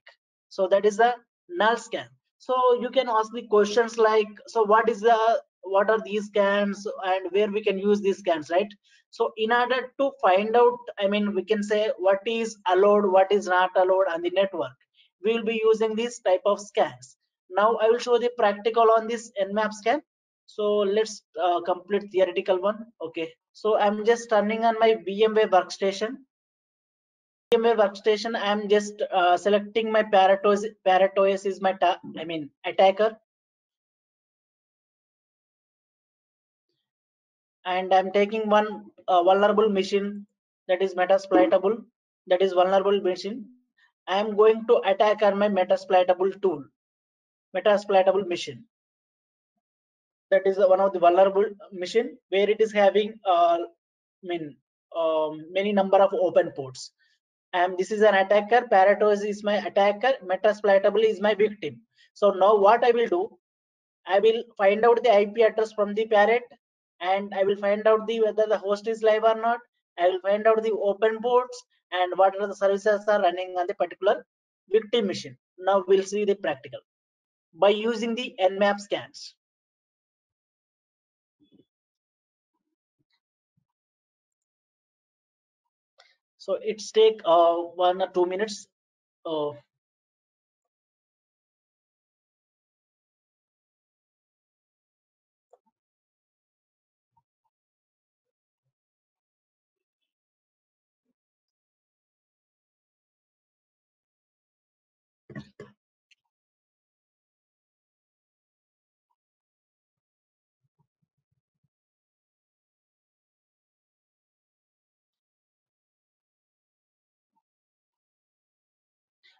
A: so that is the null scan. So you can ask the questions like so what is the what are these scans and where we can use these scans right? So in order to find out i mean we can say what is allowed what is not allowed on the network we will be using this type of scans. Now i will show the practical on this nmap scan. So let's uh, complete theoretical one. Okay so i'm just turning on my vmware workstation. Vmware workstation i'm just uh, selecting my Parrot OS paratos is my i mean attacker. And i'm taking one uh, vulnerable machine that is metasploitable that is vulnerable machine. I am going to attack on my metasploitable tool metasploitable machine that is one of the vulnerable machine where it is having uh, mean um, many number of open ports. and this is an attacker pareto is my attacker metasploitable is my victim. So now what i will do? I will find out the ip address from the parrot and i will find out the whether the host is live or not. I will find out the open ports and what are the services are running on the particular victim machine. Now we'll see the practical. By using the nmap scans so it's take uh, one or two minutes uh,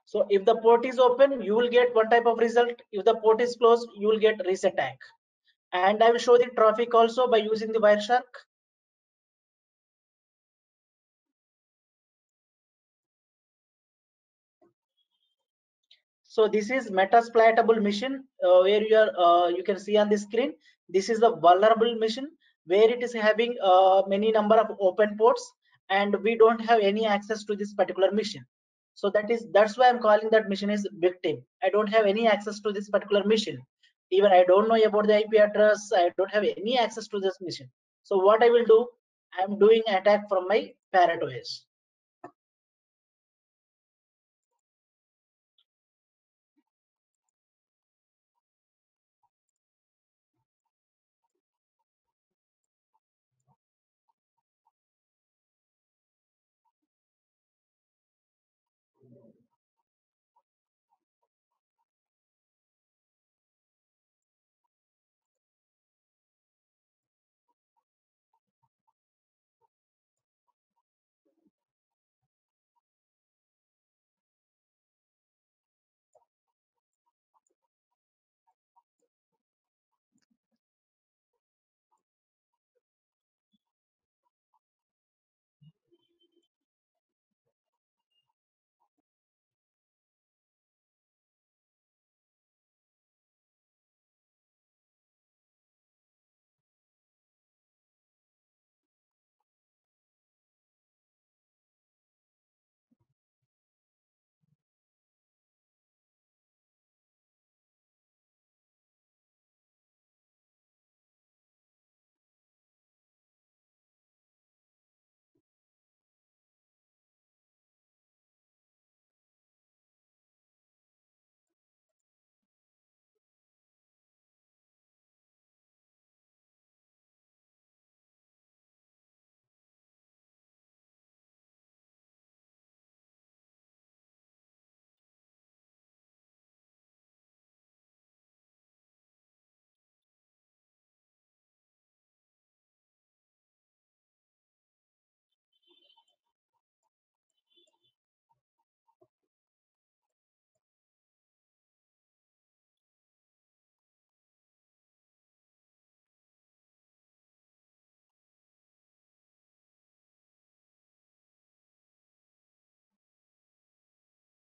A: So if the port is open, you will get one type of result. If the port is closed, you will get reset ACK. And I will show the traffic also by using the Wireshark. So this is metasploitable machine uh, where you are uh, you can see on the screen. This is the vulnerable machine where it is having uh, many number of open ports and we don't have any access to this particular machine. So that is that's why I'm calling that machine is victim. I don't have any access to this particular machine. Even I don't know about the IP address. I don't have any access to this machine. So what I will do, I'm doing attack from my Parrot OS.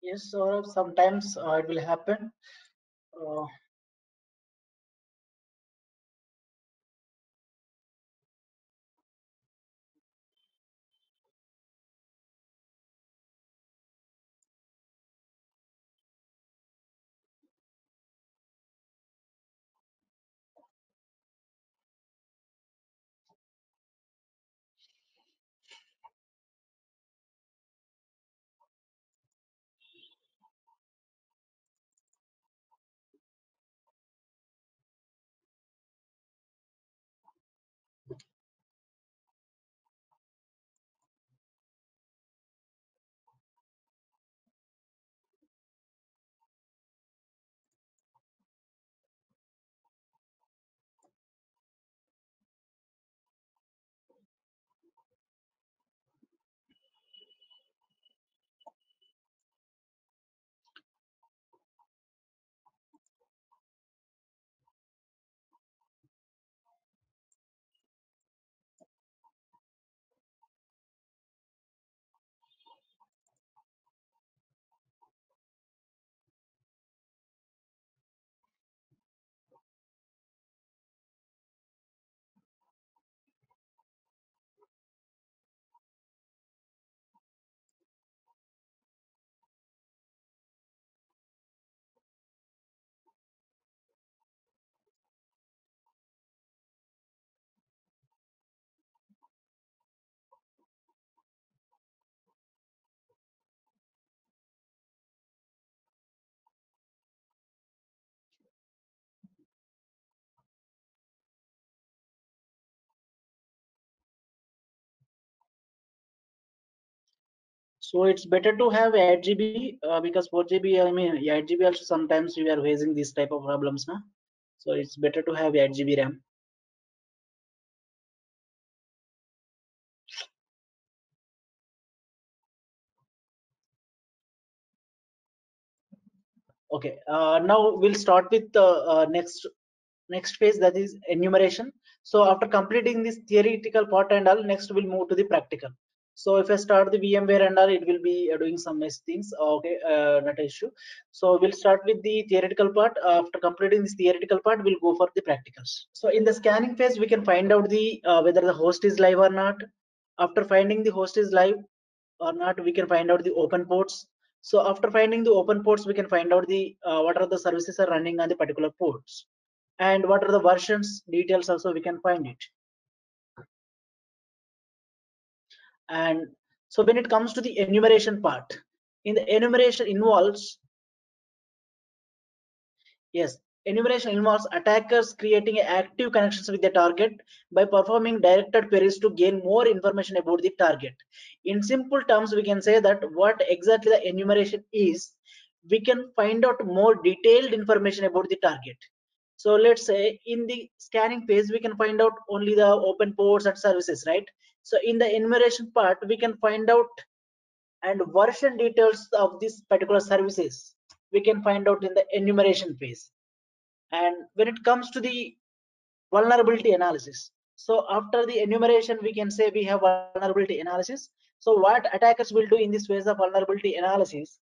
A: Yes, or sometimes uh, it will happen. Uh, so it's better to have 8 GB uh, because 4 GB, I mean, 8 GB also sometimes we are facing this type of problems. Na? So it's better to have 8 GB RAM. Okay, uh, now we'll start with the uh, next next phase that is enumeration. So after completing this theoretical part and all, next we'll move to the practical. So if I start the VMware all, it will be uh, doing some nice things. Okay, uh, not an issue. So we'll start with the theoretical part. After completing this theoretical part, we'll go for the practicals. So in the scanning phase, we can find out the uh, whether the host is live or not. After finding the host is live or not, we can find out the open ports. So after finding the open ports, we can find out the uh, what are the services are running on the particular ports and what are the versions details also we can find it and so when it comes to the enumeration part in the enumeration involves yes enumeration involves attackers creating active connections with the target by performing directed queries to gain more information about the target. In simple terms we can say that what exactly the enumeration is we can find out more detailed information about the target. So let's say in the scanning phase we can find out only the open ports and services right so in the enumeration part we can find out and version details of these particular services. We can find out in the enumeration phase. And when it comes to the vulnerability analysis so after the enumeration we can say we have vulnerability analysis. So what attackers will do in this phase of vulnerability analysis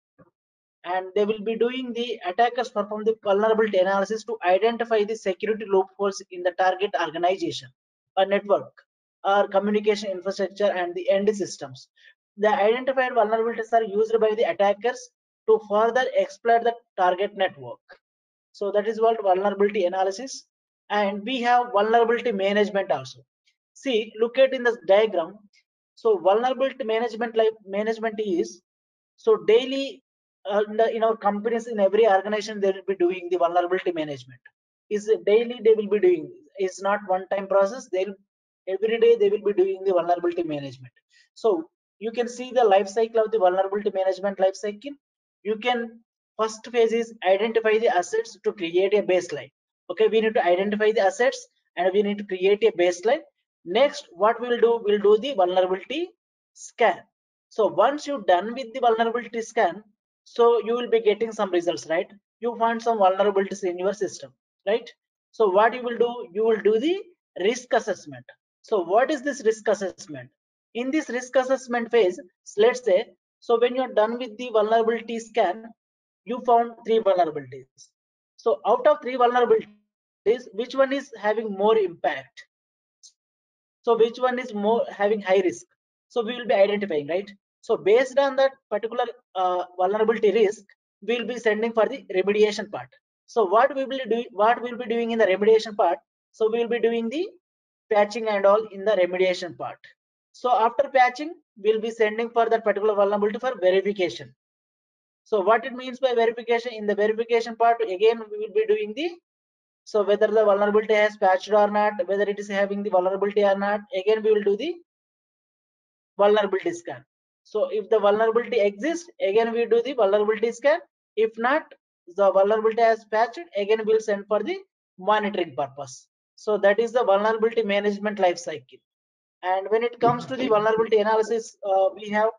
A: and they will be doing the attackers perform the vulnerability analysis to identify the security loopholes in the target organization or network or communication infrastructure and the end systems. The identified vulnerabilities are used by the attackers to further exploit the target network. So that is what vulnerability analysis and we have vulnerability management also. See look at in this diagram. So vulnerability management like management is so daily uh, in, our companies in every organization they will be doing the vulnerability management. Is daily they will be doing it's not one time process they'll every day they will be doing the vulnerability management. So you can see the life cycle of the vulnerability management life cycle. You can first phase is identify the assets to create a baseline. Okay we need to identify the assets and we need to create a baseline. Next what we'll do we'll do the vulnerability scan. So once you're done with the vulnerability scan so you will be getting some results right? You find some vulnerabilities in your system right? So what you will do you will do the risk assessment so what is this risk assessment? In this risk assessment phase let's say so when you're done with the vulnerability scan you found three vulnerabilities. So out of three vulnerabilities which one is having more impact? So which one is more having high risk? So we will be identifying right? So based on that particular uh, vulnerability risk, we'll be sending for the remediation part. So what we will do, what we'll be doing in the remediation part. So we'll be doing the patching and all in the remediation part. So after patching, we'll be sending for that particular vulnerability for verification. So what it means by verification in the verification part, again, we will be doing the so whether the vulnerability has patched or not, whether it is having the vulnerability or not, again we will do the vulnerability scan. So if the vulnerability exists, again we do the vulnerability scan. If not, the vulnerability has patched, again we'll send for the monitoring purpose. So that is the vulnerability management life cycle. And when it comes to the vulnerability analysis, uh, we have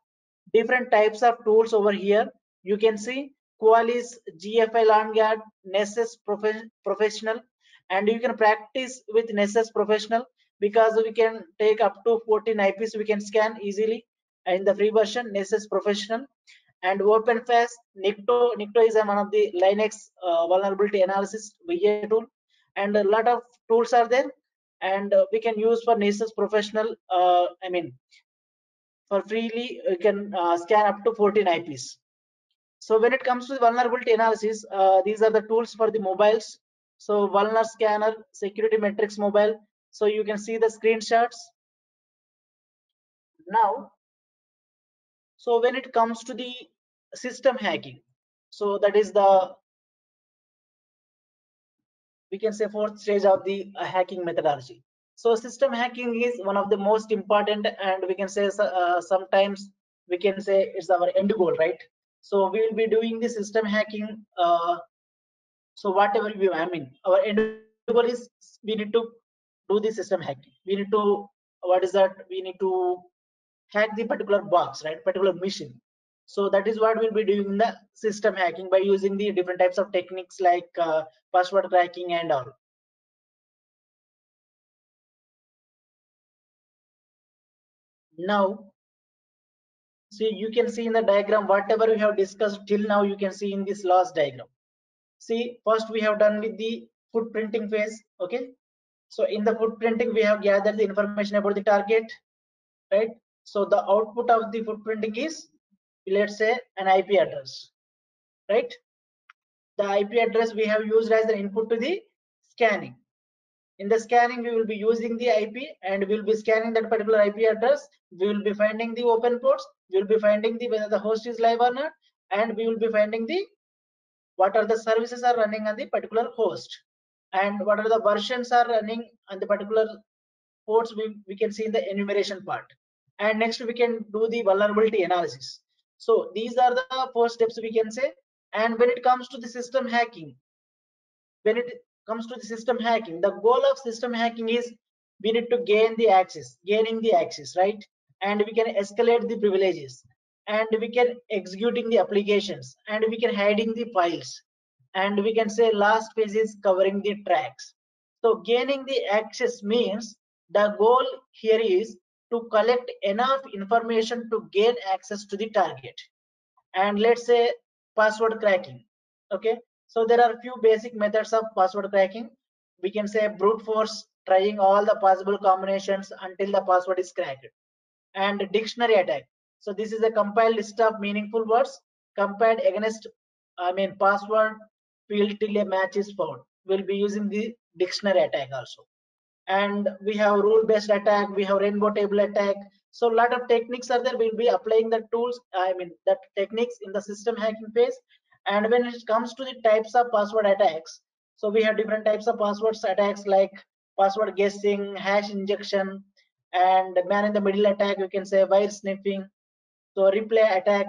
A: different types of tools over here. You can see Qualys, GFI LanGuard, Nessus Prof Professional, and you can practice with Nessus Professional because we can take up to 14 IPs we can scan easily in the free version Nessus Professional and OpenVAS Nikto. Nikto is one of the Linux uh, vulnerability analysis VA tool and a lot of tools are there and uh, we can use for Nessus Professional. Uh, I mean, for freely you can uh, scan up to 14 IPs. So when it comes to vulnerability analysis, uh, these are the tools for the mobiles. So Vulner Scanner, Security Metrics Mobile. So you can see the screenshots. Now so when it comes to the system hacking so that is the we can say fourth stage of the uh, hacking methodology. So system hacking is one of the most important and we can say uh, sometimes we can say it's our end goal right? So we will be doing the system hacking uh, so whatever we i mean our end goal is we need to do the system hacking. We need to what is that? We need to hack the particular box right? Particular machine so that is what we'll be doing in the system hacking by using the different types of techniques like uh, password cracking and all. Now see you can see in the diagram whatever we have discussed till now you can see in this last diagram. See first we have done with the footprinting phase okay? So in the footprinting we have gathered the information about the target right? So the output of the footprinting is let's say an ip address right? The ip address we have used as the input to the scanning. In the scanning we will be using the ip and we'll be scanning that particular ip address. We will be finding the open ports. We will be finding the whether the host is live or not. And we will be finding the what are the services are running on the particular host. And what are the versions are running on the particular ports we, we can see in the enumeration part. And next we can do the vulnerability analysis so these are the first steps we can say. And when it comes to the system hacking when it comes to the system hacking the goal of system hacking is we need to gain the access gaining the access right? And we can escalate the privileges. And we can executing the applications. And we can hiding the files. And we can say last phase is covering the tracks. So gaining the access means the goal here is to collect enough information to gain access to the target. And let's say password cracking okay? So there are few basic methods of password cracking. We can say brute force trying all the possible combinations until the password is cracked. And dictionary attack. So this is a compiled list of meaningful words compared against i mean password field till a match is found. We'll be using the dictionary attack also and we have rule based attack we have rainbow table attack. So a lot of techniques are there. We'll be applying the tools i mean that techniques in the system hacking phase. And when it comes to the types of password attacks so we have different types of passwords attacks like password guessing hash injection and man in the middle attack you can say wire sniffing. So replay attack.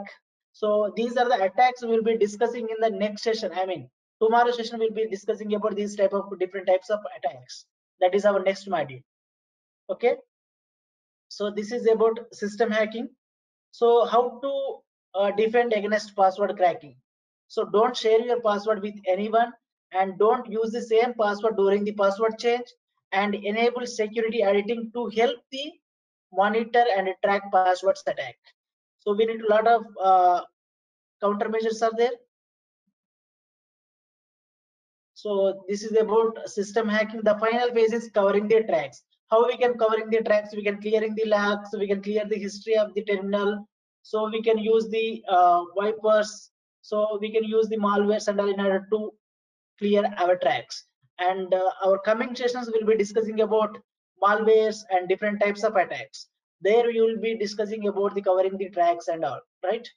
A: So these are the attacks we'll be discussing in the next session. I mean tomorrow session we'll be discussing about these type of different types of attacks that is our next module. Okay? So this is about system hacking. So how to uh, defend against password cracking. So don't share your password with anyone and don't use the same password during the password change and enable security auditing to help the monitor and track passwords attack. So we need a lot of uh, countermeasures are there so this is about system hacking. The final phase is covering the tracks. How we can covering the tracks? We can clearing the logs we can clear the history of the terminal. So we can use the uh, wipers. So we can use the malware and in order to clear our tracks. And uh, our coming sessions will be discussing about malwares and different types of attacks. There we will be discussing about the covering the tracks and all right